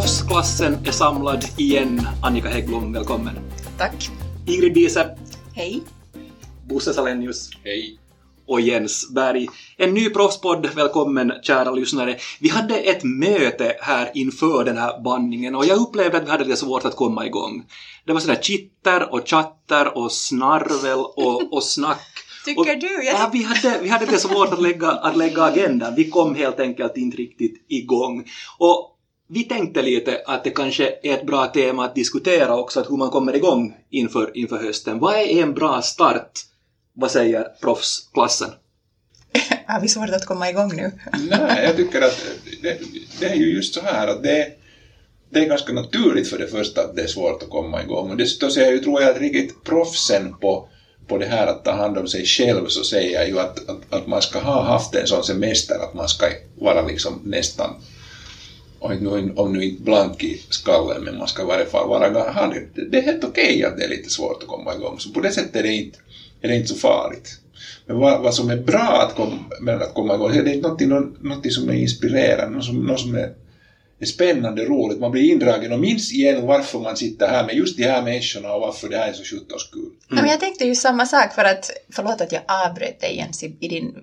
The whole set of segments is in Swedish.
Proffsklassen är samlad igen. Annika Hägglund, välkommen. Tack. Ingrid Wiese. Hej. Bosse Salenius. Hej. Och Jens Berg. En ny proffspodd, välkommen kära lyssnare. Vi hade ett möte här inför den här bandningen och jag upplevde att vi hade lite svårt att komma igång. Det var sådär chitter och chatter och snarvel och, och snack. Tycker och, du? Jag... Ja, vi hade, vi hade lite svårt att lägga, att lägga agendan. Vi kom helt enkelt inte riktigt igång. Och vi tänkte lite att det kanske är ett bra tema att diskutera också, att hur man kommer igång inför, inför hösten. Vad är en bra start? Vad säger proffsklassen? Har vi svårt att komma igång nu? Nej, jag tycker att det, det, är ju just så här att det, det är ganska naturligt för det första att det är svårt att komma igång. Och dessutom så är jag ju, tror jag, att riktigt proffsen på, på det här att ta hand om sig själv så säger jag ju att, att, att man ska ha haft en sån semester att man ska vara liksom nästan och nu, om nu inte blank i skallen, men man ska i varje fall vara, ha det, det är helt okej okay att det är lite svårt att komma igång. Så på det sättet är det inte, är det inte så farligt. Men vad, vad som är bra att, komma, med att komma igång, det är inte någonting, någonting som är inspirerande, något som, något som är, är spännande, roligt, man blir indragen och minns igen varför man sitter här med just de här människorna och varför det här är så sjutton kul. Mm. Jag tänkte ju samma sak för att, förlåt att jag avbröt dig Jens i, i din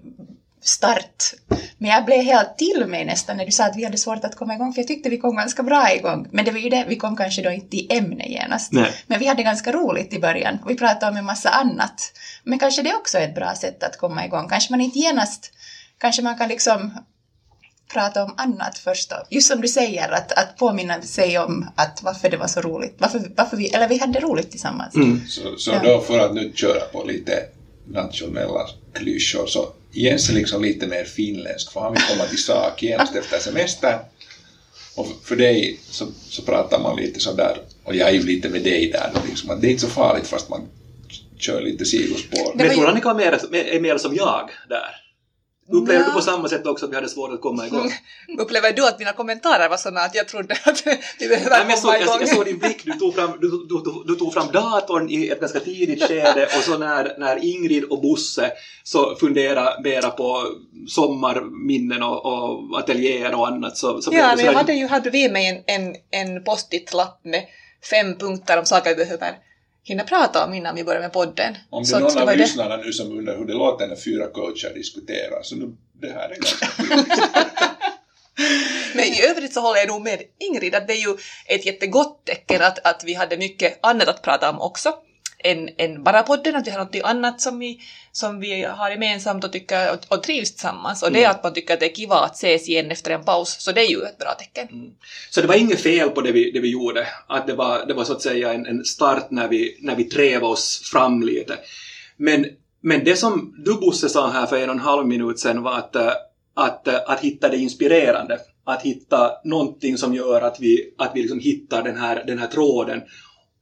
start. Men jag blev helt till mig nästan när du sa att vi hade svårt att komma igång, för jag tyckte vi kom ganska bra igång. Men det var ju det, vi kom kanske då inte i ämne genast. Nej. Men vi hade ganska roligt i början. Vi pratade om en massa annat. Men kanske det också är ett bra sätt att komma igång. Kanske man inte genast, kanske man kan liksom prata om annat först då. Just som du säger, att, att påminna sig om att varför det var så roligt. Varför, varför vi, eller vi hade roligt tillsammans. Mm. Så, så ja. då för att nu köra på lite nationella klyschor så Jens är liksom lite mer finländsk för han vill komma till sak genast efter semestern. Och för dig så, så pratar man lite sådär, och jag är ju lite med dig där, liksom, att det är inte så farligt fast man kör lite sidospår. Men tror Annika mer, är mer som jag där? Upplever du på samma sätt också att vi hade svårt att komma igång? Upplever du att mina kommentarer var sådana att jag trodde att vi men komma jag, igång? Jag, jag såg din blick, du tog, fram, du, du, du, du, tog fram datorn i ett ganska tidigt skede och så när, när Ingrid och Bosse så funderade mera på sommarminnen och, och ateljéer och annat så, så Ja, men jag hade ju här bredvid mig en, en, en post-it-lapp med fem punkter om saker vi behöver hinna prata om innan vi börjar med podden. Om det är någon av lyssnarna nu som undrar hur det låter när fyra coacher diskuterar, så nu, det här är ganska Men i övrigt så håller jag nog med Ingrid att det är ju ett jättegott tecken att, att vi hade mycket annat att prata om också än, än bara podden, att vi har något annat som vi, som vi har gemensamt och, tycker, och, och trivs tillsammans. Och det är mm. att man tycker att det är kiva att ses igen efter en paus, så det är ju ett bra tecken. Mm. Så det var inget fel på det vi, det vi gjorde, att det var, det var så att säga en, en start när vi, när vi trevade oss fram lite. Men, men det som du Bosse sa här för en och en halv minut sedan var att, att, att hitta det inspirerande. Att hitta någonting som gör att vi, att vi liksom hittar den här, den här tråden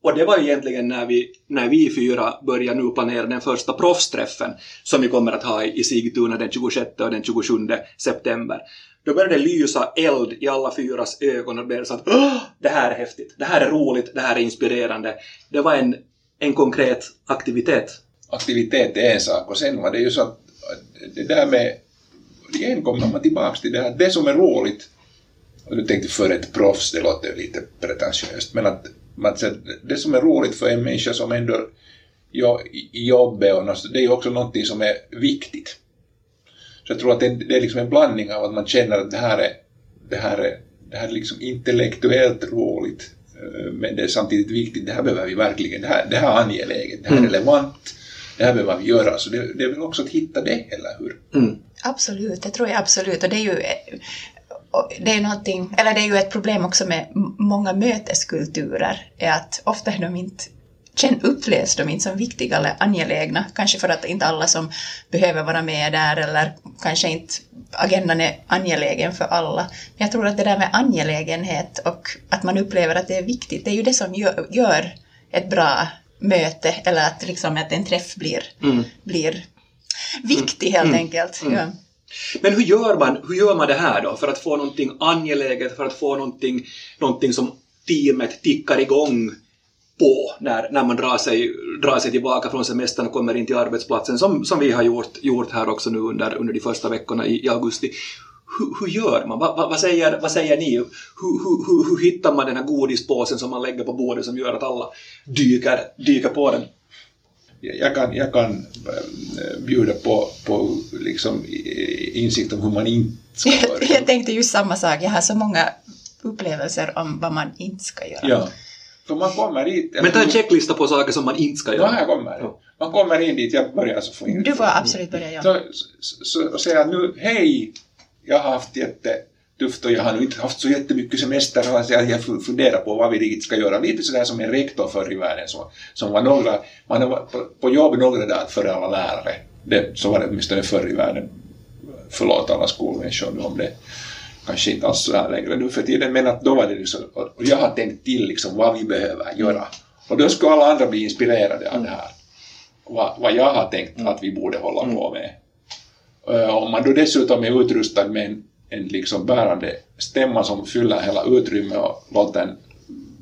och det var egentligen när vi, när vi fyra började nu planera den första proffsträffen som vi kommer att ha i Sigtuna den 26 och den 27 september. Då började det lysa eld i alla fyras ögon och det blev så att Åh, det här är häftigt, det här är roligt, det här är inspirerande. Det var en, en konkret aktivitet. Aktivitet är en sak och sen var det ju så att det där med, igen kommer man tillbaks till det här, det som är roligt, och du tänkte för ett proffs, det låter lite pretentiöst, men att man, det som är roligt för en människa som ändå i jobbet och det är ju också någonting som är viktigt. Så jag tror att det, är liksom en blandning av att man känner att det här är, det här är, det här är liksom intellektuellt roligt eh, men det är samtidigt viktigt, det här behöver vi verkligen, det här, det här är angeläget, det här är mm. relevant, det här behöver vi göra. Så det, det är väl också att hitta det, eller hur? Mm. Absolut, det tror jag absolut. Och det är ju det är någonting, eller det är ju ett problem också med många möteskulturer, är att ofta är de inte Känn, upplevs de inte som viktiga eller angelägna, kanske för att inte alla som behöver vara med där eller kanske inte agendan är angelägen för alla. Men jag tror att det där med angelägenhet och att man upplever att det är viktigt, det är ju det som gör, gör ett bra möte eller att, liksom, att en träff blir, mm. blir viktig helt mm. enkelt. Mm. Ja. Men hur gör, man, hur gör man det här då för att få någonting angeläget, för att få någonting, någonting som teamet tickar igång på när, när man drar sig, drar sig tillbaka från semestern och kommer in till arbetsplatsen, som, som vi har gjort, gjort här också nu under, under de första veckorna i, i augusti. hur, hur gör man? Va, va, vad, säger, vad säger ni? Hur, hur, hur, hur hittar man den här godispåsen som man lägger på bordet som gör att alla dyker, dyker på den? Jag kan, jag kan äh, bjuda på, på liksom insikt om hur man inte ska göra. jag tänkte just samma sak. Jag har så många upplevelser om vad man inte ska göra. Ja. För man kommer dit... Men ta en checklista på saker som man inte ska göra. Ja, jag kommer. Man kommer in dit, jag börjar så få in. Du får absolut börja, ja. Så, så, så, och säga nu, hej, jag har haft jättetufft och jag har nu inte haft så jättemycket semester och jag funderar på vad vi riktigt ska göra. Lite sådär som en rektor förr i världen som, som var några, man var på, jobb några dagar före alla lärare. Det, så var det åtminstone förr i världen. Förlåt alla skolmänniskor nu om det kanske inte alls så här längre nu för tiden, men att då var det liksom, och jag har tänkt till liksom vad vi behöver göra. Och då skulle alla andra bli inspirerade av det här. Vad, vad jag har tänkt att vi borde hålla på med. Uh, om man då dessutom är utrustad med en, en liksom bärande stämma som fyller hela utrymmet och låter en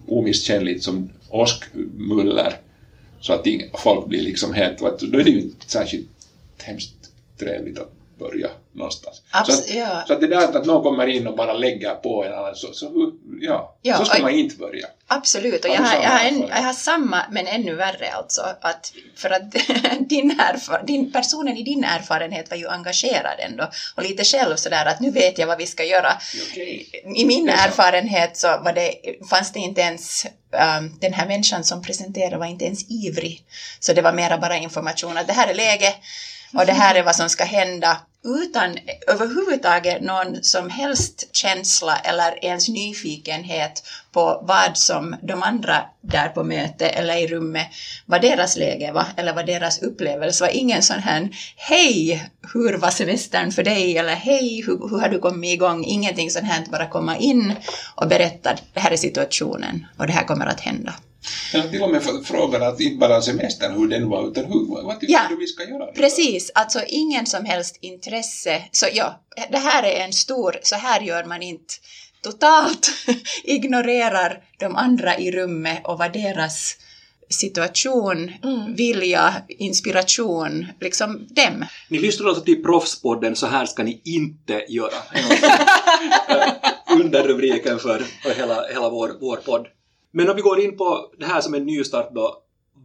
omisskännligt som åskmuller så att folk blir liksom helt, då är det ju inte särskilt hemskt trevligt att börja någonstans. Abs så, att, ja. så att det där att någon kommer in och bara lägger på en annan, så, så, ja, Ja, så ska man inte börja. Absolut, och jag har, jag, har en, jag har samma, men ännu värre alltså. Att, för att din, erfar, din personen i din erfarenhet var ju engagerad ändå och lite själv sådär att nu vet jag vad vi ska göra. Okej. I min erfarenhet så var det, fanns det inte ens, um, den här människan som presenterade var inte ens ivrig. Så det var mera bara information att det här är läge och det här är vad som ska hända utan överhuvudtaget någon som helst känsla eller ens nyfikenhet på vad som de andra där på möte eller i rummet, vad deras läge var eller vad deras upplevelse var. Ingen sån här hej, hur var semestern för dig eller hej, hur, hur har du kommit igång? Ingenting sånt här, bara komma in och berätta det här är situationen och det här kommer att hända. Eller till och med frågan att inte bara semestern hur den var, utan hur, vad, tycker Ja, du vi ska göra? Precis, alltså ingen som helst intresse. Så ja, det här är en stor, så här gör man inte totalt ignorerar de andra i rummet och vad deras situation, vilja, inspiration, liksom dem. Ni lyssnar alltså till Proffspodden Så här ska ni inte göra. Under rubriken för, för hela, hela vår, vår podd. Men om vi går in på det här som en nystart då.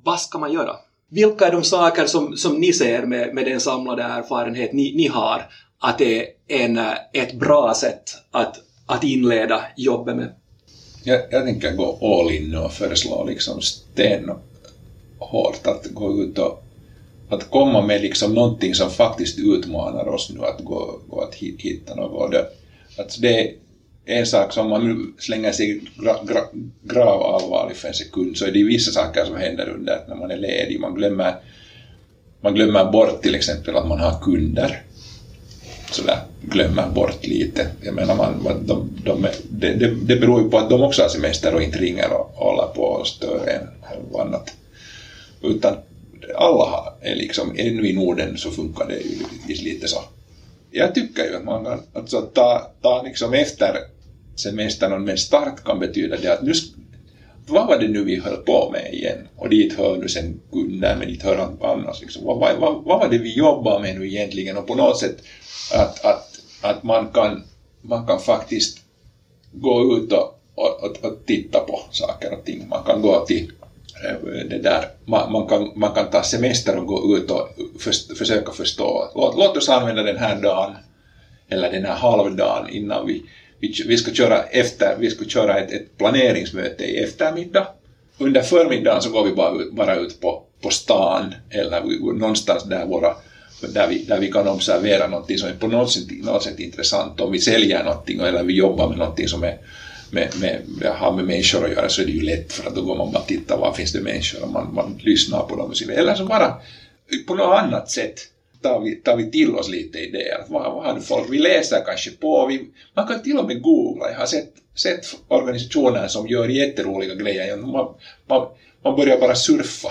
Vad ska man göra? Vilka är de saker som, som ni ser med, med den samlade erfarenhet ni, ni har att det är en, ett bra sätt att, att inleda jobbet med? Jag, jag tänker gå all in och föreslå liksom stenhårt att gå ut och att komma med liksom någonting som faktiskt utmanar oss nu att gå, gå att hitta något. Att det en sak som man nu slänger sig gra, gra, grav allvarlig för en sekund så är det vissa saker som händer under när man är ledig. Man glömmer, man glömmer bort till exempel att man har kunder sådär glömmer bort lite. Jag menar, man, de, de, det, beror ju på att de också har semester och inte ringer och håller på och stör en och annat. Utan alla har, är liksom, ännu i Norden så funkar det ju lite så. Jag tycker ju att man kan alltså, ta, ta liksom efter semestern, men start kan betyda det att nu vad var det nu vi höll på med igen? Och dit hör nu sen Gunnar men dit hör allt annat. Liksom. Vad, vad, vad, vad var det vi jobbade med nu egentligen? Och på något sätt att, att, att man, kan, man kan faktiskt gå ut och, och, och, och titta på saker och ting. Man kan gå till eh, det där, man, man, kan, man kan ta semester och gå ut och för, försöka förstå. Låt, låt oss använda den här dagen eller den här halvdagen innan vi, vi, vi ska köra efter, vi ska köra ett, ett planeringsmöte i eftermiddag. Under förmiddagen så går vi bara ut, bara ut på, på stan eller vi, någonstans där våra där vi, där vi kan observera någonting som är på något sätt, något sätt intressant. Om vi säljer någonting eller vi jobbar med någonting som är med, med, med, har med människor att göra så är det ju lätt för att då går man bara och tittar var finns det människor och man, man lyssnar på dem och så vidare. Eller så bara på något annat sätt tar vi, tar vi till oss lite idéer. Vad, vad har du folk? Vi läser kanske på. Vi, man kan till och med googla. Jag har sett, sett organisationer som gör jätteroliga grejer. Man, man, man börjar bara surfa.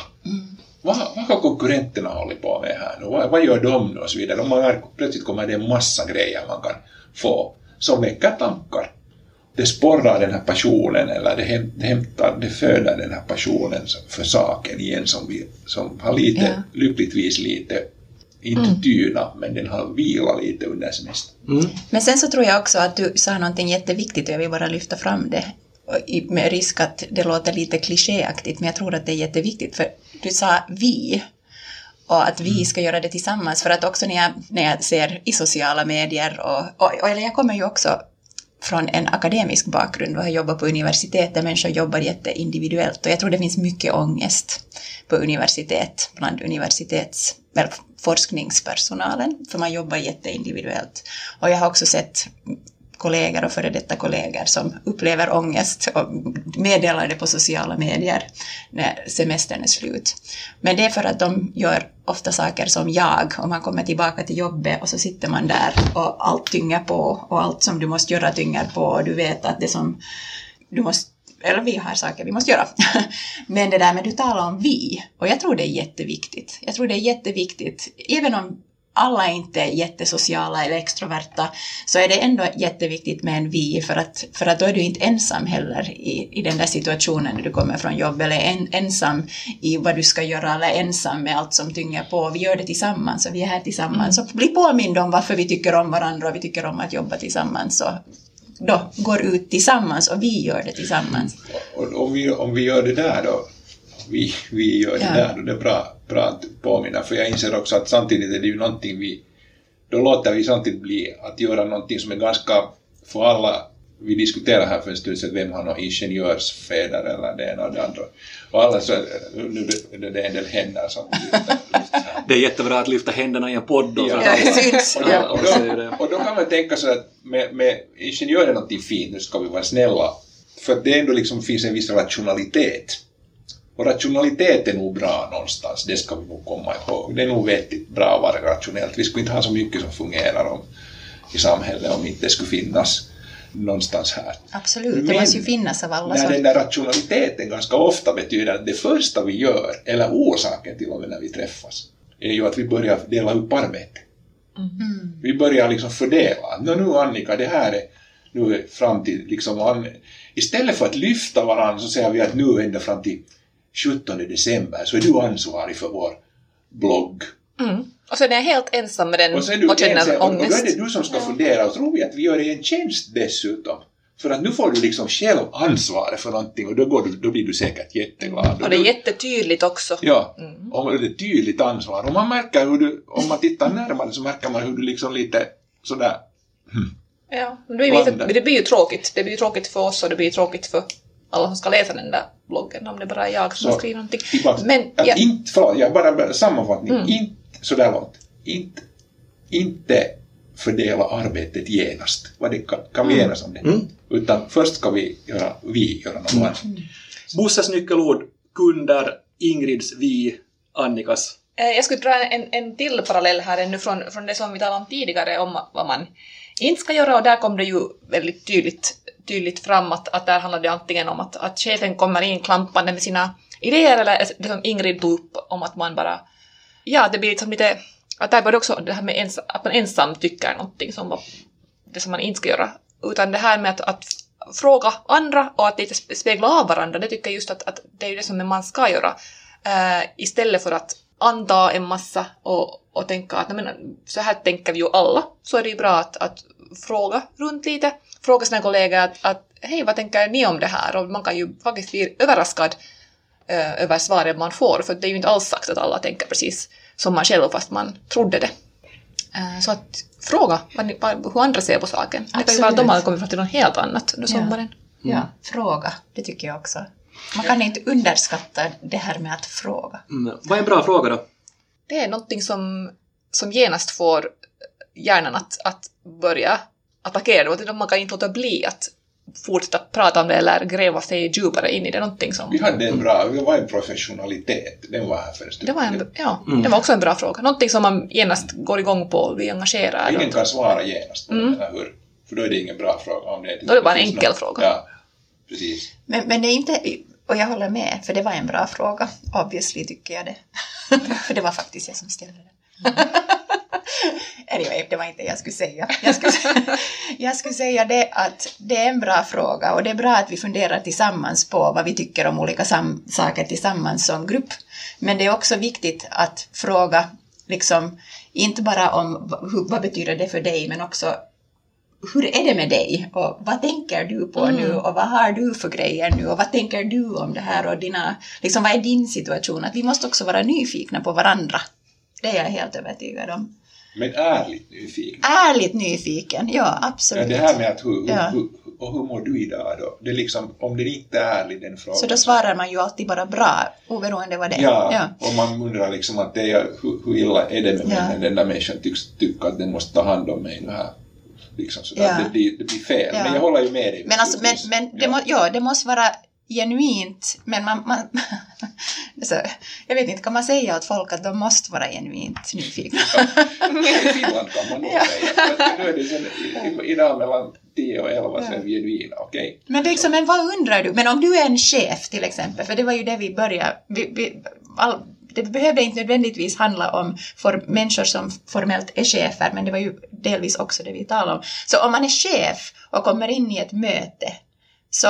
Vad, vad har konkurrenterna hållit på med här nu? Vad, vad gör de nu? Och så vidare. Och man är, plötsligt kommer det en massa grejer man kan få som väcker tankar. Det sporrar den här passionen eller det, häm, det, hämtar, det föder den här passionen för saken igen som, vi, som har lite, Ja. lyckligtvis lite inte tyna, men den har vilat lite under semestern. Mm. Men sen så tror jag också att du sa någonting jätteviktigt och jag vill bara lyfta fram det. Med risk att det låter lite klichéaktigt, men jag tror att det är jätteviktigt. För du sa vi och att vi ska göra det tillsammans. För att också när jag, när jag ser i sociala medier och, och, och eller jag kommer ju också från en akademisk bakgrund och har jobbat på universitet där människor jobbar jätteindividuellt. Och jag tror det finns mycket ångest på universitet, bland universitets, eller forskningspersonalen, för man jobbar jätteindividuellt. Och jag har också sett kollegor och före detta kollegor som upplever ångest och meddelar det på sociala medier när semestern är slut. Men det är för att de gör ofta saker som jag, och man kommer tillbaka till jobbet och så sitter man där och allt tynger på och allt som du måste göra tynger på och du vet att det som du måste eller vi har saker vi måste göra. Men det där med du talar om vi, och jag tror det är jätteviktigt. Jag tror det är jätteviktigt, även om alla inte är jättesociala eller extroverta, så är det ändå jätteviktigt med en vi, för att, för att då är du inte ensam heller i, i den där situationen när du kommer från jobb, eller en, ensam i vad du ska göra, eller ensam med allt som tynger på. Vi gör det tillsammans, och vi är här tillsammans. Och bli påmind om varför vi tycker om varandra, och vi tycker om att jobba tillsammans. Och då går ut tillsammans, och vi gör det tillsammans. Om vi, om vi gör det där då, vi, vi gör det Ja. där då, det är bra, bra att påminna, för jag inser också att samtidigt är det ju någonting vi, då låter vi samtidigt bli att göra någonting som är ganska, för alla, vi diskuterade här för en stund sedan, vem har någon ingenjörsfäder eller det ena och det andra. Och alla så, nu är det, det är en del händer som lyfter, lyfter. Det är jättebra att lyfta händerna i en podd då. Ja. alla- Ja. Och då, och då kan man tänka så att med, med ingenjör är någonting fint, nu ska vi vara snälla. För att det ändå liksom finns en viss rationalitet. Och rationalitet är nog bra någonstans, det ska vi nog komma ihåg. Det är nog vettigt bra att vara rationellt. Vi skulle inte ha så mycket som fungerar om, i samhället om inte det skulle finnas någonstans här. Absolut, det måste ju finnas av alla När den där rationaliteten ganska ofta betyder att det första vi gör, eller orsaken till och med när vi träffas, är ju att vi börjar dela upp arbetet. Mm. Vi börjar liksom fördela. Nå nu Annika, det här är nu är fram till liksom, an- istället för att lyfta varandra så säger vi att nu ända fram till 17 december så är du ansvarig för vår blogg. Mm. Och sen är jag helt ensam med den Och, du och känner ensam, och, och då ångest. är det du som ska fundera och tror vi att vi gör dig en tjänst dessutom. För att nu får du liksom själv ansvaret för någonting och då, går du, då blir du säkert jätteglad. Och det är jättetydligt också. Ja, Mm. och det är tydligt ansvar. Och man märker hur du, om man tittar närmare så märker man hur du liksom lite sådär Ja, men det, blir det blir ju tråkigt. Det blir ju tråkigt för oss och det blir tråkigt för alla som ska läsa den där bloggen om det bara är jag som Så, skriver någonting. Men att ja, inte, förlåt, jag bara bara sammanfattning, Mm. inte sådär långt. Inte, inte fördela arbetet genast. Vad det kan, kan vi enas om det? Mm. Utan först ska vi göra, vi göra något annat. Bosses nyckelord, kunder, Ingrids, vi, Annikas. eh, jag skulle dra en, en till parallell här ännu från, från det som vi talade om tidigare om vad man inte ska göra och där kom det ju väldigt tydligt, tydligt fram att, att där handlar det antingen om att, att chefen kommer in klampande med sina idéer eller det som Ingrid tog upp om att man bara ja, det blir liksom lite, att där var det också det här med ens, att man ensam tycker någonting som var det som man inte ska göra, utan det här med att, att fråga andra och att lite spegla av varandra, det tycker jag just att, att det är det som man ska göra. Eh, istället för att anta en massa och, och tänka att men, så här tänker vi ju alla, så är det ju bra att, att fråga runt lite, fråga sina kollegor att, att hej, vad tänker ni om det här? Och man kan ju faktiskt bli överraskad eh, över svaren man får, för det är ju inte alls sagt att alla tänker precis som man själv fast man trodde det. Eh, Så att fråga vad ni, vad, hur andra ser på saken. Det kan ju vara att de har kommit fram till något helt annat under Ja. sommaren. Ja, fråga, det tycker jag också. Man kan inte underskatta det här med att fråga. Mm. Vad är en bra fråga då? Det är någonting som, som genast får hjärnan att, att börja attackera. Man kan inte låta bli att fortsätta prata om det eller gräva sig djupare in i det. Någonting som, Vi hade en bra, det var en professionalitet, den var här för en stund. det, var en, ja, Mm. det var också en bra fråga. Någonting som man genast går igång på och blir engagerad. Ingen kan svara genast på Mm. eller hur? För då är det ingen bra fråga. Om det Då är det bara en enkel något- fråga. Ja, precis. Men, men det är inte, och jag håller med, för det var en bra fråga. Obviously tycker jag det. för det var faktiskt jag som ställde den. anyway, det var inte jag skulle säga. Jag skulle, jag skulle säga det att det är en bra fråga och det är bra att vi funderar tillsammans på vad vi tycker om olika saker tillsammans som grupp. Men det är också viktigt att fråga liksom, inte bara om vad betyder det för dig, men också hur är det med dig och vad tänker du på nu och vad har du för grejer nu och vad tänker du om det här och dina, liksom vad är din situation? Att vi måste också vara nyfikna på varandra. Det är jag helt övertygad om. Men ärligt nyfiken. Ärligt nyfiken, ja Ja, absolut. det här med att hur, Ja. hur, och hur mår du idag då? Det är liksom, om den inte är ärlig den frågan. Så då svarar man ju alltid bara bra, oberoende vad det är. Ja, och man undrar liksom att det är, hur, hur illa är det med mig Ja. när den där människan tycks tycka att den måste ta hand om mig nu här. Liksom sådär. Ja. Det, blir, det blir fel. Ja. Men jag håller ju med dig. Men, alltså, men, men det, ja. må, ja, det måste vara genuint, men man, man så, jag vet inte, kan man säga åt folk att de måste vara genuint nyfikna? I Finland kan man nog Ja. säga. Nu är det sen, idag mellan 10 och 11 så är vi genuina, okej? Men, det är liksom, men vad undrar du? Men om du är en chef till exempel, för det var ju det vi började, vi, vi, all, det behövde inte nödvändigtvis handla om för människor som formellt är chefer, men det var ju delvis också det vi talade om. Så om man är chef och kommer in i ett möte, så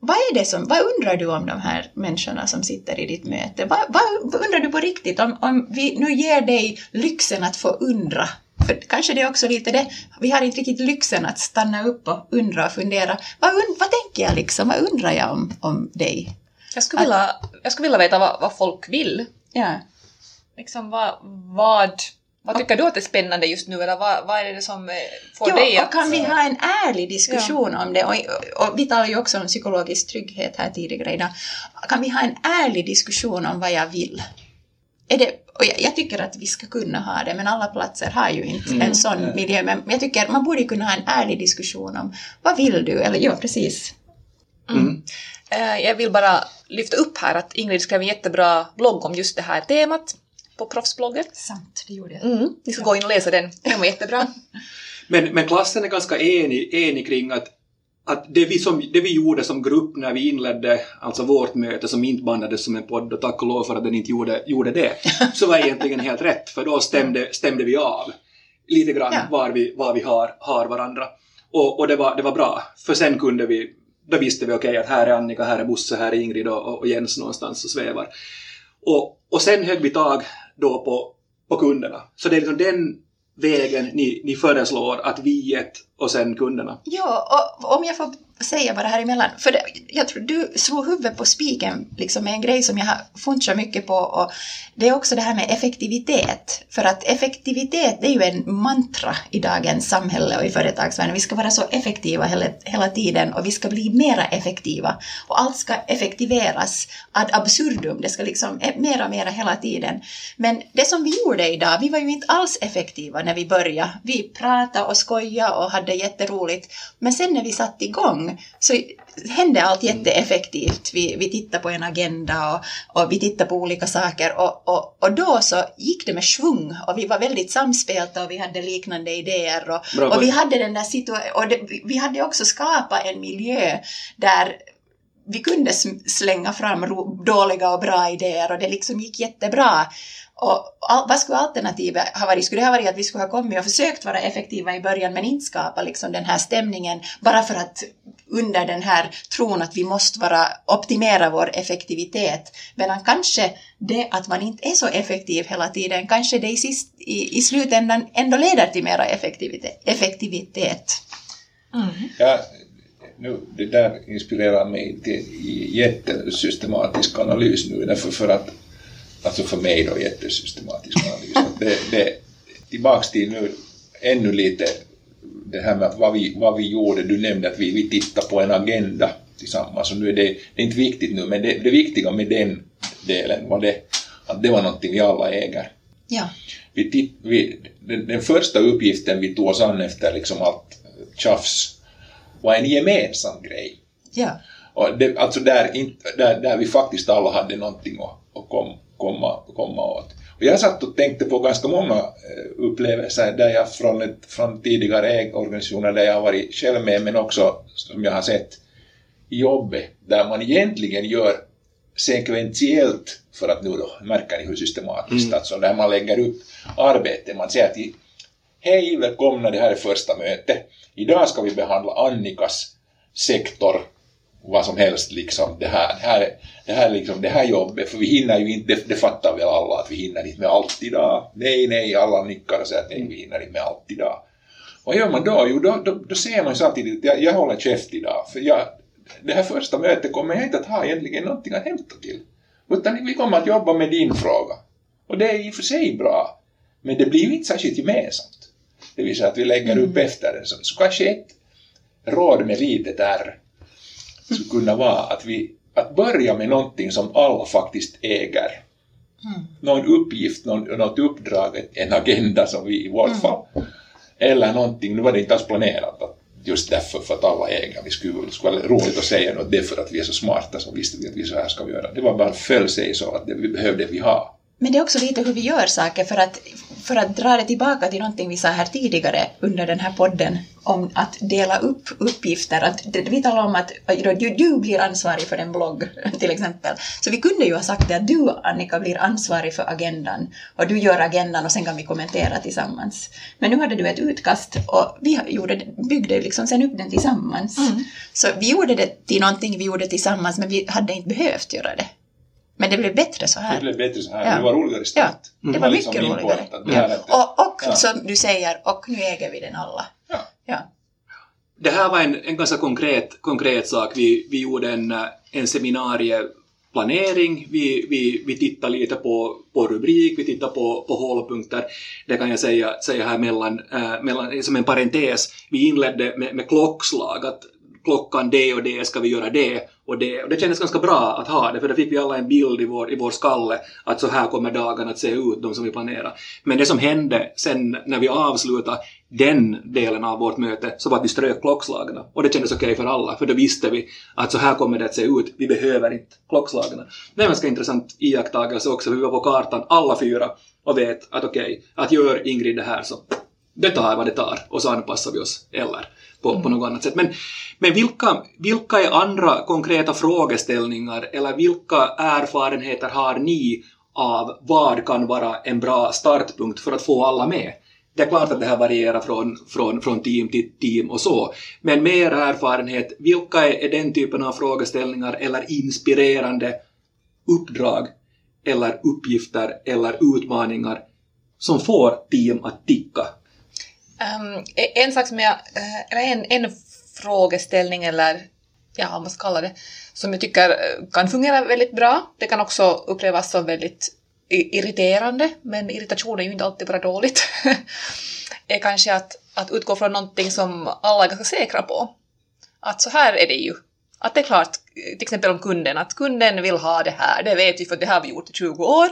vad är det som, vad undrar du om de här människorna som sitter i ditt möte? Vad, vad, vad undrar du på riktigt? Om, om vi nu ger dig lyxen att få undra, för kanske det är också lite det, vi har inte riktigt lyxen att stanna upp och undra och fundera, vad, vad tänker jag liksom, vad undrar jag om, om dig? Jag skulle vilja, jag skulle vilja veta vad, vad folk vill. Ja. Liksom vad, vad, vad tycker du att är spännande just nu eller vad, vad är det som eh, får dig Ja, att... och kan vi ha en ärlig diskussion om det? Och, och vi talade ju också om psykologisk trygghet här tidigare idag. Kan vi ha en ärlig diskussion om vad jag vill? Är det, och jag, jag tycker att vi ska kunna ha det, men alla platser har ju inte en sån miljö. Men jag tycker man borde kunna ha en ärlig diskussion om vad vill du? Eller ja, precis. Mm. Eh, Jag vill bara lyfta upp här att Ingrid skrev en jättebra blogg om just det här temat på proffsbloggen. Sant, det gjorde jag. Mm. Ni ska gå in och läsa den, den var jättebra. Men, men klassen är ganska enig, enig kring att, att det, vi som, det vi gjorde som grupp när vi inledde alltså vårt möte som inte bandades som en podd och tack och lov för att den inte gjorde, gjorde det, så var egentligen helt rätt för då stämde, stämde vi av lite grann Ja. var vi, var vi har, har varandra. Och, och det, var, det var bra, för sen kunde vi, då visste vi okej att här är Annika, här är Bosse, här är Ingrid och, och Jens någonstans och svävar. Och, och sen högg vi tag då på, på kunderna. Så det är liksom den vägen ni, ni föreslår att vi och sen kunderna. Ja, och om jag får säga bara här emellan, för det, jag tror du slog huvudet på spiken liksom med en grej som jag har funderat mycket på och det är också det här med effektivitet. För att effektivitet det är ju en mantra i dagens samhälle och i företagsvärlden. Vi ska vara så effektiva hela, hela tiden och vi ska bli mera effektiva. Och allt ska effektiveras ad absurdum, det ska liksom e, mera mera, mera hela tiden. Men det som vi gjorde idag, vi var ju inte alls effektiva när vi började. Vi pratade och skojade och hade jätteroligt. Men sen när vi satte igång så hände allt jätteeffektivt. Vi, vi tittade på en agenda och, och vi tittade på olika saker och, och, och då så gick det med svung och vi var väldigt samspelta och vi hade liknande idéer och, Bra och vi hade den där och det, vi hade också skapat en miljö där vi kunde slänga fram dåliga och bra idéer och det liksom gick jättebra. Och all, vad skulle alternativet ha varit? Skulle det ha varit att vi skulle ha kommit och försökt vara effektiva i början men inte skapa liksom den här stämningen bara för att under den här tron att vi måste vara, optimera vår effektivitet. Medan kanske det att man inte är så effektiv hela tiden, kanske det i, sist, i, i slutändan ändå leder till mera effektivitet. effektivitet. Ja, nu, det där inspirerar mig till jättesystematisk analys nu, därför för att, alltså för mig då jättesystematisk analys. Det, det, tillbaks till nu ännu lite det här med vad vi, vad vi gjorde, du nämnde att vi, vi tittade på en agenda tillsammans, och nu är det, det är inte viktigt nu, men det, det viktiga med den delen var det att det var någonting vi alla äger. Ja. Vi titt, vi, den, den första uppgiften vi tog oss an efter liksom allt tjafs var en gemensam grej. Ja. Och det, alltså där, där, där vi faktiskt alla hade någonting att, att kom, komma, komma åt. Och jag satt och tänkte på ganska många eh, upplevelser där jag från, ett, från tidigare ägorganisationer där jag har varit själv med men också som jag har sett i jobbet där man egentligen gör sekventiellt för att nu då märker ni hur systematiskt, alltså där man lägger upp arbete, man säger till Hej, välkomna, det här är första mötet. Idag ska vi behandla Annikas sektor vad som helst liksom det här, det här, det här, liksom, det här jobbet, för vi hinner ju inte, det, det fattar väl alla att vi hinner inte med allt idag. Nej, nej, alla nickar och säger att nej, vi hinner inte med allt idag. Vad gör man då? Jo, då, då, då ser man ju samtidigt, jag, jag håller käft idag, för jag, det här första mötet kommer jag inte att ha egentligen någonting att hämta till. Utan vi kommer att jobba med din fråga. Och det är i och för sig bra, men det blir ju inte särskilt gemensamt. Det vill säga att vi lägger upp efter det. Så, så kanske ett råd med litet R skulle kunna vara att, vi, att börja med någonting som alla faktiskt äger. Mm. Någon uppgift, någon, något uppdrag, en agenda som vi i vårt fall. Eller någonting, nu var det inte alls planerat att just därför för att alla äger, vi skulle, det skulle vara roligt att säga något, det är för att vi är så smarta så visste vi att vi så här ska vi göra. Det var bara föll sig så att det, vi behövde vi ha. Men det är också lite hur vi gör saker för att, för att dra det tillbaka till någonting vi sa här tidigare under den här podden om att dela upp uppgifter. Att, vi talade om att du, du blir ansvarig för en blogg till exempel. Så vi kunde ju ha sagt det att du Annika blir ansvarig för agendan och du gör agendan och sen kan vi kommentera tillsammans. Men nu hade du ett utkast och vi gjorde, byggde liksom sen upp den tillsammans. Mm. Så vi gjorde det till någonting vi gjorde tillsammans men vi hade inte behövt göra det. Men det blev bättre så här. Det blev bättre så här, Ja. det var roligare start. Ja, det var liksom mycket min roligare. det är- Och, och Ja. som du säger, och nu äger vi den alla. Ja. Ja. Det här var en, en ganska konkret, konkret sak. Vi, vi gjorde en, en seminarieplanering, vi, vi, vi tittade lite på, på rubrik, vi tittade på, på hållpunkter. Det kan jag säga, säga här mellan, äh, mellan, som en parentes. Vi inledde med, med klockslag, att klockan det och det ska vi göra det och det. Och det kändes ganska bra att ha det, för då fick vi alla en bild i vår, i vår skalle att så här kommer dagarna att se ut, de som vi planerar. Men det som hände sen när vi avslutade den delen av vårt möte så var att vi strök klockslagen. Och det kändes okej för alla, för då visste vi att så här kommer det att se ut, vi behöver inte klockslagen. Det är en ganska intressant iakttagelse också, vi var på kartan alla fyra och vet att okej, att gör Ingrid det här så det tar vad det tar och så anpassar vi oss eller på, på något annat sätt. Men, men vilka, vilka är andra konkreta frågeställningar eller vilka erfarenheter har ni av vad kan vara en bra startpunkt för att få alla med? Det är klart att det här varierar från, från, från team till team och så, men med er erfarenhet, vilka är, är den typen av frågeställningar eller inspirerande uppdrag eller uppgifter eller utmaningar som får team att ticka? Um, en sak som jag, eh, eller en, en frågeställning eller ja, vad man ska kalla det, som jag tycker eh, kan fungera väldigt bra. Det kan också upplevas som väldigt irriterande, men irritation är ju inte alltid bara dåligt. är kanske att, att utgå från någonting som alla är ganska säkra på. Att så här är det ju. Att det är klart, till exempel om kunden, att kunden vill ha det här, det vet vi för det har vi gjort i 20 år.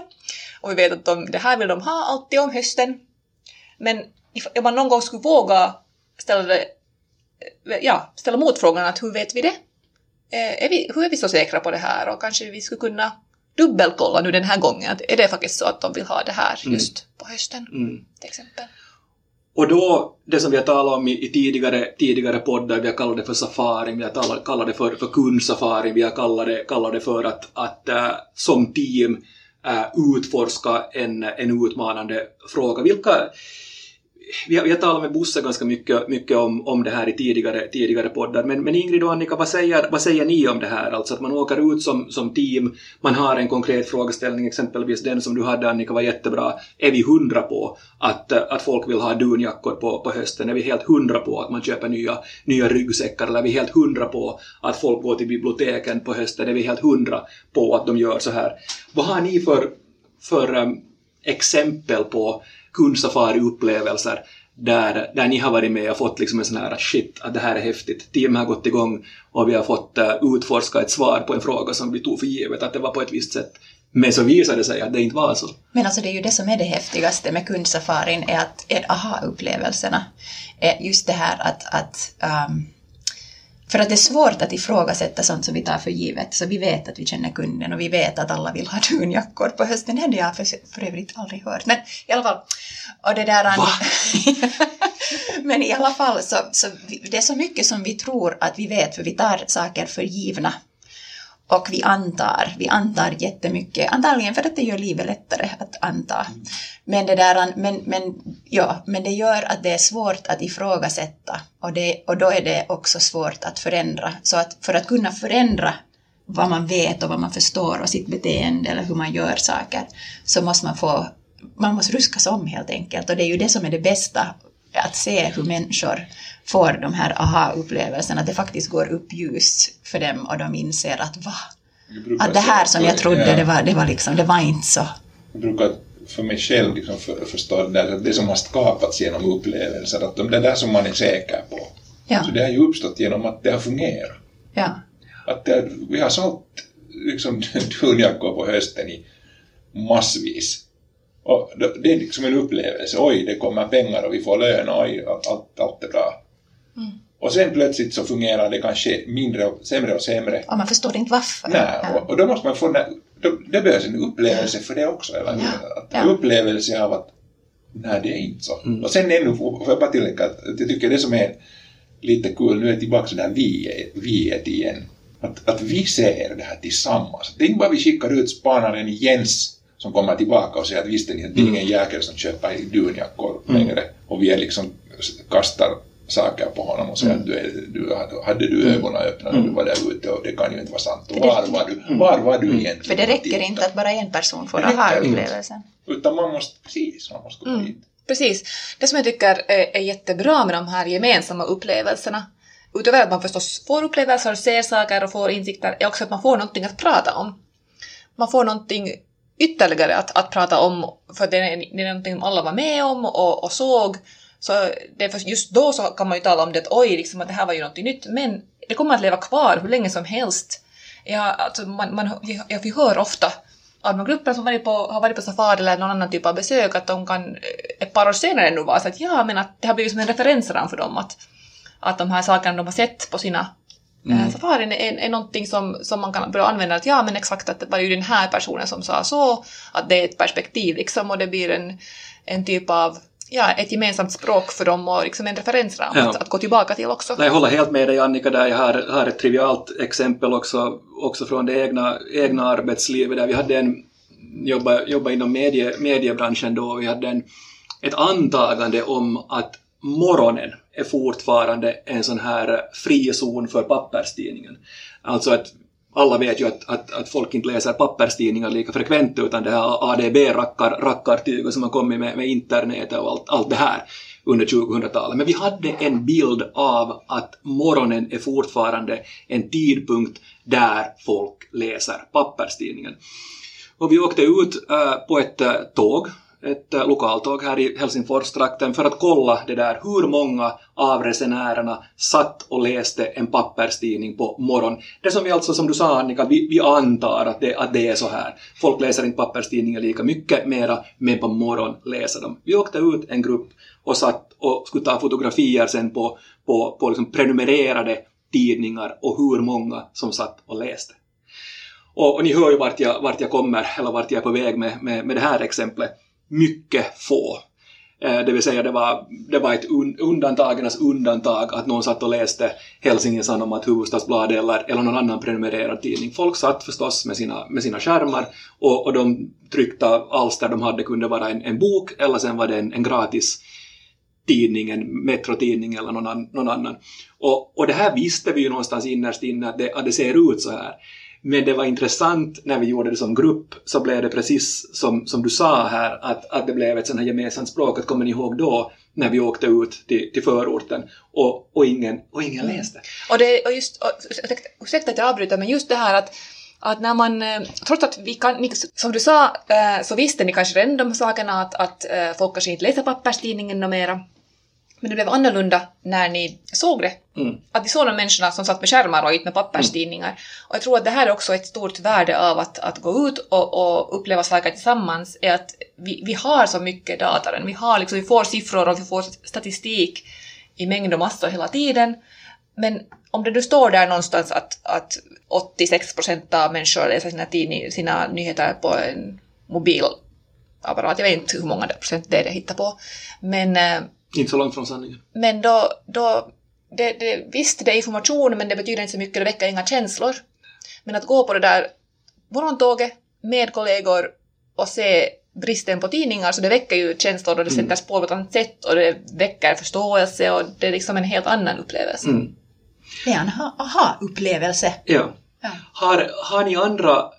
Och vi vet att de, det här vill de ha alltid om hösten. Men om man någon gång skulle våga ställa, det, eh, ja, ställa motfrågan att hur vet vi det? Eh, Är vi, hur är vi så säkra på det här? Och kanske vi skulle kunna dubbelkolla nu den här gången. Att är det faktiskt så att de vill ha det här Mm. just på hösten? Mm. Till exempel. Och då, det som vi har talat om i, i tidigare, tidigare poddar, vi har kallat det för safari, vi har talat, kallat det för, för kundsafari, vi har kallat det, kallat det för att, att äh, som team äh, utforska en, en utmanande fråga. Vilka, vi har, vi har talat med Bosse ganska mycket, mycket om, om det här i tidigare, tidigare poddar, men, men Ingrid och Annika, vad säger, vad säger ni om det här? Alltså att man åker ut som, som team, man har en konkret frågeställning, exempelvis den som du hade Annika var jättebra. Är vi hundra på att, att folk vill ha dunjackor på, på hösten? Är vi helt hundra på att man köper nya, nya ryggsäckar? Eller är vi helt hundra på att folk går till biblioteken på hösten? Är vi helt hundra på att de gör så här? Vad har ni för, för um, exempel på kundsafari-upplevelser där, där ni har varit med och fått liksom en sån här shit, att det här är häftigt. Teamet har gått igång och vi har fått eh, utforska ett svar på en fråga som vi tog för givet att det var på ett visst sätt. Men så visade det sig att det inte var så. Men alltså det är ju det som är det häftigaste med kundsafarin, är att är aha-upplevelserna. Just det här att, att um, för att det är svårt att ifrågasätta sånt som vi tar för givet, så vi vet att vi känner kunden och vi vet att alla vill ha dunjackor på hösten. Det hade jag för, för övrigt aldrig hört. Men i alla fall, och det där... Men i alla fall, så, så det är så mycket som vi tror att vi vet, för vi tar saker för givna. Och vi antar, vi antar jättemycket, antagligen för att det gör livet lättare att anta. Men, det där, men, men Ja, men det gör att det är svårt att ifrågasätta. Och, det, och då är det också svårt att förändra. Så att för att kunna förändra vad man vet och vad man förstår och sitt beteende eller hur man gör saker så måste man få, man måste ruskas om helt enkelt. Och det är ju det som är det bästa att se hur människor får de här aha-upplevelserna, att det faktiskt går upp ljus för dem och de inser att va? Att det här som jag trodde, det var, det var liksom, det var inte så. Jag brukar för mig själv liksom för, förstå det, där, det som har skapats genom upplevelser, att de, det där som man är säker på. Ja. Så det har ju uppstått genom att det har fungerat. Ja. Att det, vi har sålt liksom dunjackor på hösten i massvis. Och det är liksom en upplevelse. Oj, det kommer pengar och vi får lön och oj, allt, allt, är bra. Mm. Och sen plötsligt så fungerar det kanske mindre och sämre och sämre. Och man förstår inte varför. Nej, Ja. och, och då måste man få då, det behövs en upplevelse för det också. Eller? hur? Ja, Att ja. Upplevelse av att nej, det är inte så. Och sen ännu, får jag bara tillägga att jag tycker det som är lite kul, nu är jag tillbaka till det här vi, viet igen. Att, att vi ser det här tillsammans. Det är inte bara vi skickar ut spanaren Jens som kommer tillbaka och säger att visste ni att det är ingen jäkel som köper dunjackor längre och vi är liksom kastar saker på honom och säger att du, är, du hade du ögonen öppna när du var där ute och det kan ju inte vara sant. Och var var du, var var du egentligen? För det räcker inte att bara en person får Det räcker aha-upplevelsen. Utan man måste, precis, man måste gå Mm. dit. Precis. Det som jag tycker är, är jättebra med de här gemensamma upplevelserna, utöver att man förstås får upplevelser ser saker och får insikter, är också att man får någonting att prata om. Man får någonting ytterligare att, att prata om, för det är, det är någonting alla var med om och, och såg. Så det för just då så kan man ju tala om det att oj, liksom, att det här var ju någonting nytt, men det kommer att leva kvar hur länge som helst. Ja, alltså man, man, jag, vi hör ofta av de grupper som varit på, har varit på safari eller någon annan typ av besök att de kan eh, ett par år senare nu vara så att ja, men att det har blivit som en referensram för dem att, att de här sakerna de har sett på sina mm. safarin är, är någonting som, som man kan börja använda att ja, men exakt att det var ju den här personen som sa så, att det är ett perspektiv liksom och det blir en, en typ av ja, ett gemensamt språk för dem och liksom en referensram Ja. att, att gå tillbaka till också. Nej, jag håller helt med dig Annika där. Jag har, har ett trivialt exempel också, också från det egna, egna arbetslivet där vi hade en, jobba, jobba inom medie, mediebranschen då, vi hade en, ett antagande om att morgonen är fortfarande en sån här eh, frizon för papperstidningen. Alltså att alla vet ju att, att, att folk inte läser papperstidningar lika frekvent utan det här ADB-rackartyget som har kommit med, med internet och allt, allt det här under 2000-talet. Men vi hade en bild av att morgonen är fortfarande en tidpunkt där folk läser papperstidningen. Och vi åkte ut eh, på ett eh, tåg, ett eh, lokaltåg här i Helsingforstrakten för att kolla det där hur många av resenärerna satt och läste en papperstidning på morgon. Det som vi alltså, som du sa Annika, vi, vi antar att det, att det är så här. Folk läser inte papperstidningar lika mycket mera, men på morgon läser de. Vi åkte ut en grupp och satt och skulle ta fotografier sen på, på, på liksom prenumererade tidningar och hur många som satt och läste. Och, och ni hör ju vart jag, vart jag kommer, eller vart jag är på väg med, med, med det här exemplet. Mycket få. Eh, det vill säga det var, det var ett un, undantagernas undantag att någon satt och läste Helsingin Sanomat, Hufvudstadsbladet eller, eller någon annan prenumererad tidning. Folk satt förstås med sina, med sina skärmar och, och de tryckta alster de hade kunde vara en, en bok eller sen var det en, en gratis tidning, en metrotidning eller någon, an, någon annan. Och, och det här visste vi ju någonstans innerst inne att det, att det ser ut så här. Men det var intressant när vi gjorde det som grupp så blev det precis som, som du sa här att, att det blev ett sånt här gemensamt språk. Att kommer ni ihåg då när vi åkte ut till, till förorten och, och, ingen, och ingen läste? Och, det, och just, och, ursäkta- att jag avbryter, men just det här att, att när man, eh, trots att vi kan, ni, som du sa, eh, så visste ni kanske redan de sakerna att, att eh, folk kanske inte läser papperstidningen mera. Men det blev annorlunda när ni såg det. Mm. Att ni såg de människorna som satt med skärmar och inte med papperstidningar. Och jag tror att det här är också ett stort värde av att, att gå ut och, och uppleva saker tillsammans, är att vi, vi har så mycket data. Vi, har liksom, vi får siffror och vi får statistik i mängd och massor hela tiden. Men om det nu står där någonstans att, att 86 procent av människor läser sina, tidning, sina nyheter på en mobilapparat, jag vet inte hur många procent det är det jag hittar på, men eh, Inte så långt från sanningen. men då, då det, det, visst, det är information, men det betyder inte så mycket, det väcker inga känslor. Men att gå på det där morgontåget med kollegor och se bristen på tidningar så det väcker ju känslor och det sätter spår på ett annat sätt och det väcker förståelse och det är liksom en helt annan upplevelse. Mm. Det är en aha- aha-upplevelse. Ja. Ja. Har, har ni andra,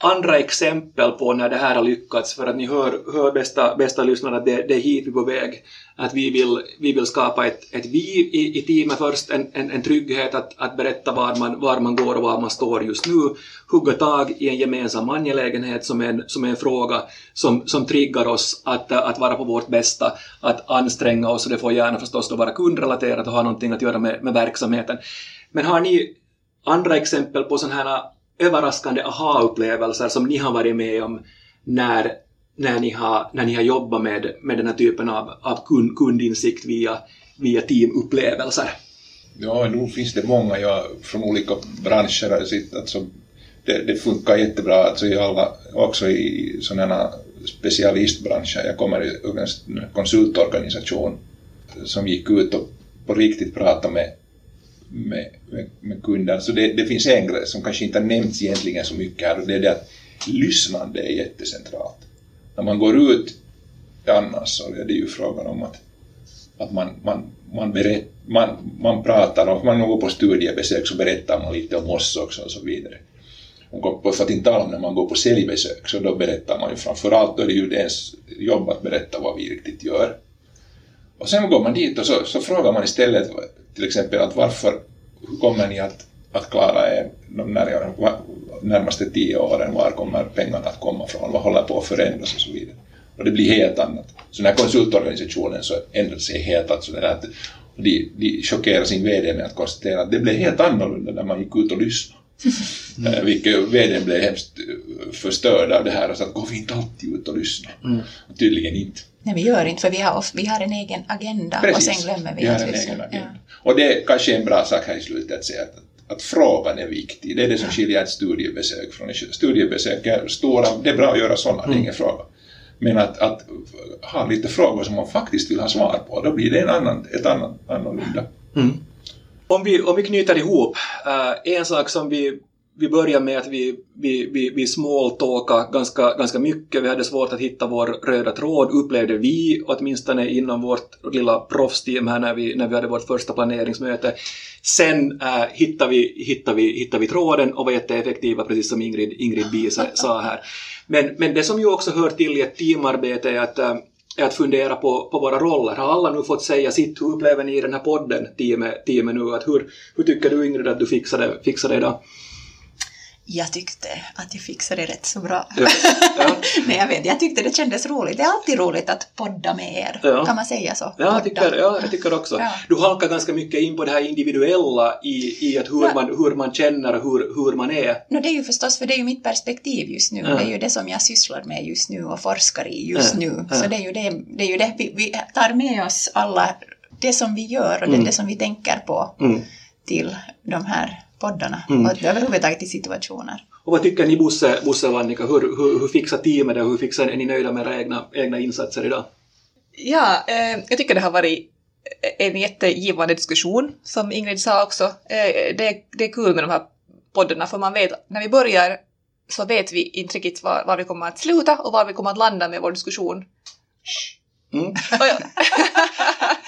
andra exempel på när det här har lyckats? För att ni hör, hör bästa, bästa lyssnare att det, det är hit vi är på väg. Att vi vill, vi vill skapa ett, ett vi i, i teamet först, en, en, en trygghet att, att berätta var man, var man går och var man står just nu. Hugga tag i en gemensam angelägenhet som är en, som är en fråga som, som triggar oss att, att vara på vårt bästa, att anstränga oss och det får gärna förstås då vara kundrelaterat och ha någonting att göra med, med verksamheten. Men har ni andra exempel på sådana här överraskande aha-upplevelser som ni har varit med om när, när, ni, har, när ni har jobbat med, med den här typen av, av kund, kundinsikt via, via teamupplevelser? Ja, nog finns det många jag, från olika branscher har sett. Alltså, det, det funkar jättebra alltså i alla, också i sådana specialistbranscher. Jag kommer ur en konsultorganisation som gick ut och på riktigt pratade med, med, med, med kunder. Så det, det finns en grej som kanske inte har nämnts egentligen så mycket här och det är det att lyssnande är jättecentralt. När man går ut annars så är det ju frågan om att, att man, man, man, berätt, man, man pratar och man går på studiebesök så berättar man lite om oss också och så vidare. Och för att inte tala om när man går på säljbesök så då berättar man ju framförallt, då är det ju ens jobb att berätta vad vi riktigt gör. Och sen går man dit och så, så frågar man istället till exempel att varför, hur kommer ni att, att klara er de när, närmaste tio åren, var kommer pengarna att komma från, vad håller på att förändras och så vidare. Och det blir helt annat. Så när konsultorganisationen så ändrar sig helt, alltså det att de, de chockerar sin VD med att konstatera att det blev helt annorlunda när man gick ut och lyssnade. Mm. Vilket VD blev hemskt förstörd av det här och sa att går vi inte alltid ut och lyssnar? Mm. Och tydligen inte. Nej, vi gör inte för vi har, vi har en egen agenda Precis. och sen glömmer vi, vi har att en egen agenda. Ja. Och det är kanske en bra sak här i slutet att säga att, att frågan är viktig. Det är det som skiljer ett studiebesök från ett studiebesök. Är stora, det är bra att göra sådana, det är ingen fråga. Men att, att ha lite frågor som man faktiskt vill ha svar på, då blir det en annan, ett annan, annorlunda. Mm. Om, vi, om vi knyter ihop, eh, en sak som vi, vi börjar med att vi, vi, vi, vi smalltalkade ganska, ganska mycket, vi hade svårt att hitta vår röda tråd, upplevde vi, åtminstone inom vårt lilla proffsteam här när vi, när vi hade vårt första planeringsmöte. Sen äh, hittade, vi, hittade, vi, hittade vi tråden och var jätteeffektiva, precis som Ingrid, Ingrid Bise sa här. Men, men det som ju också hör till i ett teamarbete är att äh, är att fundera på, på våra roller. Har alla nu fått säga sitt? Hur upplever ni i den här podden, teamet, teamet nu? Att hur, hur tycker du Ingrid att du fixade, fixade idag? Jag tyckte att jag fixade det rätt så bra. Ja. Ja. Nej, jag vet, jag tyckte det kändes roligt. Det är alltid roligt att podda med er. Ja. Kan man säga så? Ja, jag tycker, ja, jag tycker också. Du halkar ganska mycket in på det här individuella i, i att hur, man, hur man känner och hur, hur man är. No, det är ju förstås, för det är ju mitt perspektiv just nu. Det är ju det som jag sysslar med just nu och forskar i just nu. Så det är ju det, det, är ju det vi, vi tar med oss alla, det som vi gör och det, Mm. det som vi tänker på Mm. till de här poddarna Mm. och överhuvudtaget i situationer. Och vad tycker ni Bosse, Bosse och Annika? Hur, hur, hur fixar teamet det och hur fixar, är ni nöjda med era egna, egna insatser idag? Ja, eh, jag tycker det har varit en jättegivande diskussion, som Ingrid sa också. Eh, det, det är kul med de här poddarna, för man vet, när vi börjar så vet vi inte riktigt var, var vi kommer att sluta och var vi kommer att landa med vår diskussion. Mm.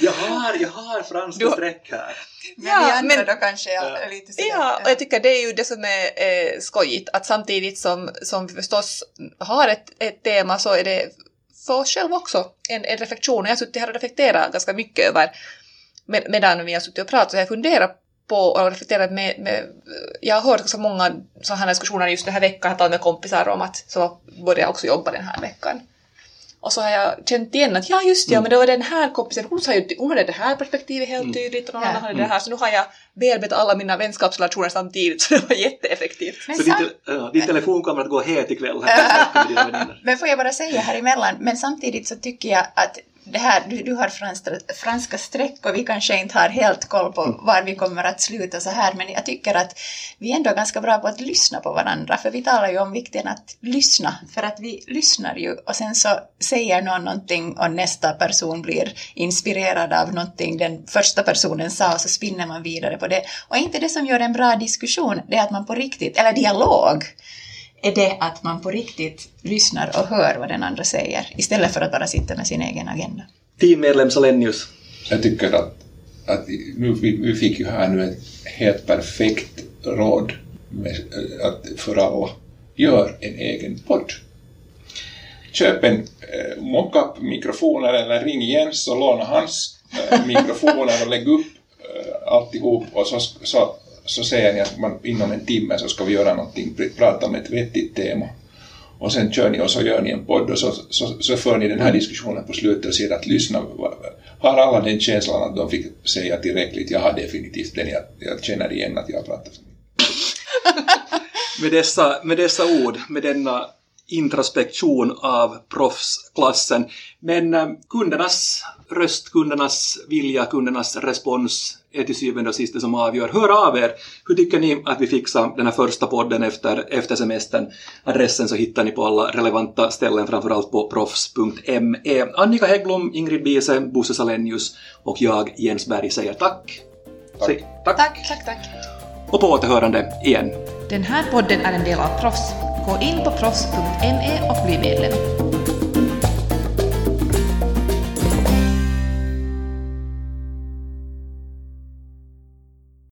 Jag- har, jag har franska Du- streck här. Men Ja, vi andra men- då kanske Ja. är lite sådär, Ja, och jag tycker det är ju det som är eh, skojigt, att samtidigt som, som vi förstås har ett, ett tema så är det för oss själva också en, en reflektion. Jag har suttit här och reflekterat ganska mycket över, med, medan vi har suttit och pratat, så jag har funderat på och reflekterat med, med jag har hört ganska många sådana här diskussioner just den här veckan, jag har talat med kompisar om att så börjar jag också jobba den här veckan. Och så har jag känt igen att ja just det, ja, Mm. men det var den här kompisen, hon, sa ju, hon hade det här perspektivet helt Mm. tydligt och någon annan hade det här, så nu har jag bearbetat alla mina vänskapsrelationer samtidigt, så det var jätteeffektivt. Men Så din, sam- ja, din telefon kommer att gå het ikväll här. Men får jag bara säga här emellan, men samtidigt så tycker jag att det här, du, du har franska, franska streck och vi kanske inte har helt koll på var vi kommer att sluta så här, men jag tycker att vi är ändå ganska bra på att lyssna på varandra, för vi talar ju om vikten att lyssna, för att vi lyssnar ju och sen så säger någon någonting och nästa person blir inspirerad av någonting den första personen sa och så spinner man vidare på det. Och inte det som gör en bra diskussion, det är att man på riktigt, eller dialog, är det att man på riktigt lyssnar och hör vad den andra säger istället för att bara sitta med sin egen agenda. Teammedlem Salenius. Jag tycker att, att nu, vi, vi fick ju här nu ett helt perfekt råd med, att för alla. Gör en egen podd. Köp en eh, mockup-mikrofon eller ring Jens och låna hans eh, mikrofoner och lägg upp eh, alltihop och så, så, så säger ni att man, inom en timme så ska vi göra någonting, prata om ett vettigt tema. Och sen kör ni och så gör ni en podd och så, så, så för ni den här diskussionen på slutet och ser att lyssna, har alla den känslan att de fick säga tillräckligt? Jag har definitivt den, jag, jag känner igen att jag har pratat för mycket. med, dessa, med dessa ord, med denna introspektion av proffsklassen. Men eh, kundernas röst, kundernas vilja, kundernas respons är till syvende och sist det som avgör. Hör av er! Hur tycker ni att vi fixar den här första podden efter, efter semestern? Adressen så hittar ni på alla relevanta ställen, framförallt på proffs.me. Annika Häggblom, Ingrid Biese, Bosse Salenius och jag, Jens Berg, säger tack. Tack. Säg, tack. Tack, tack, tack. Och på återhörande igen. Den här podden är en del av Proffs. Gå in på proffs.me och bli medlem.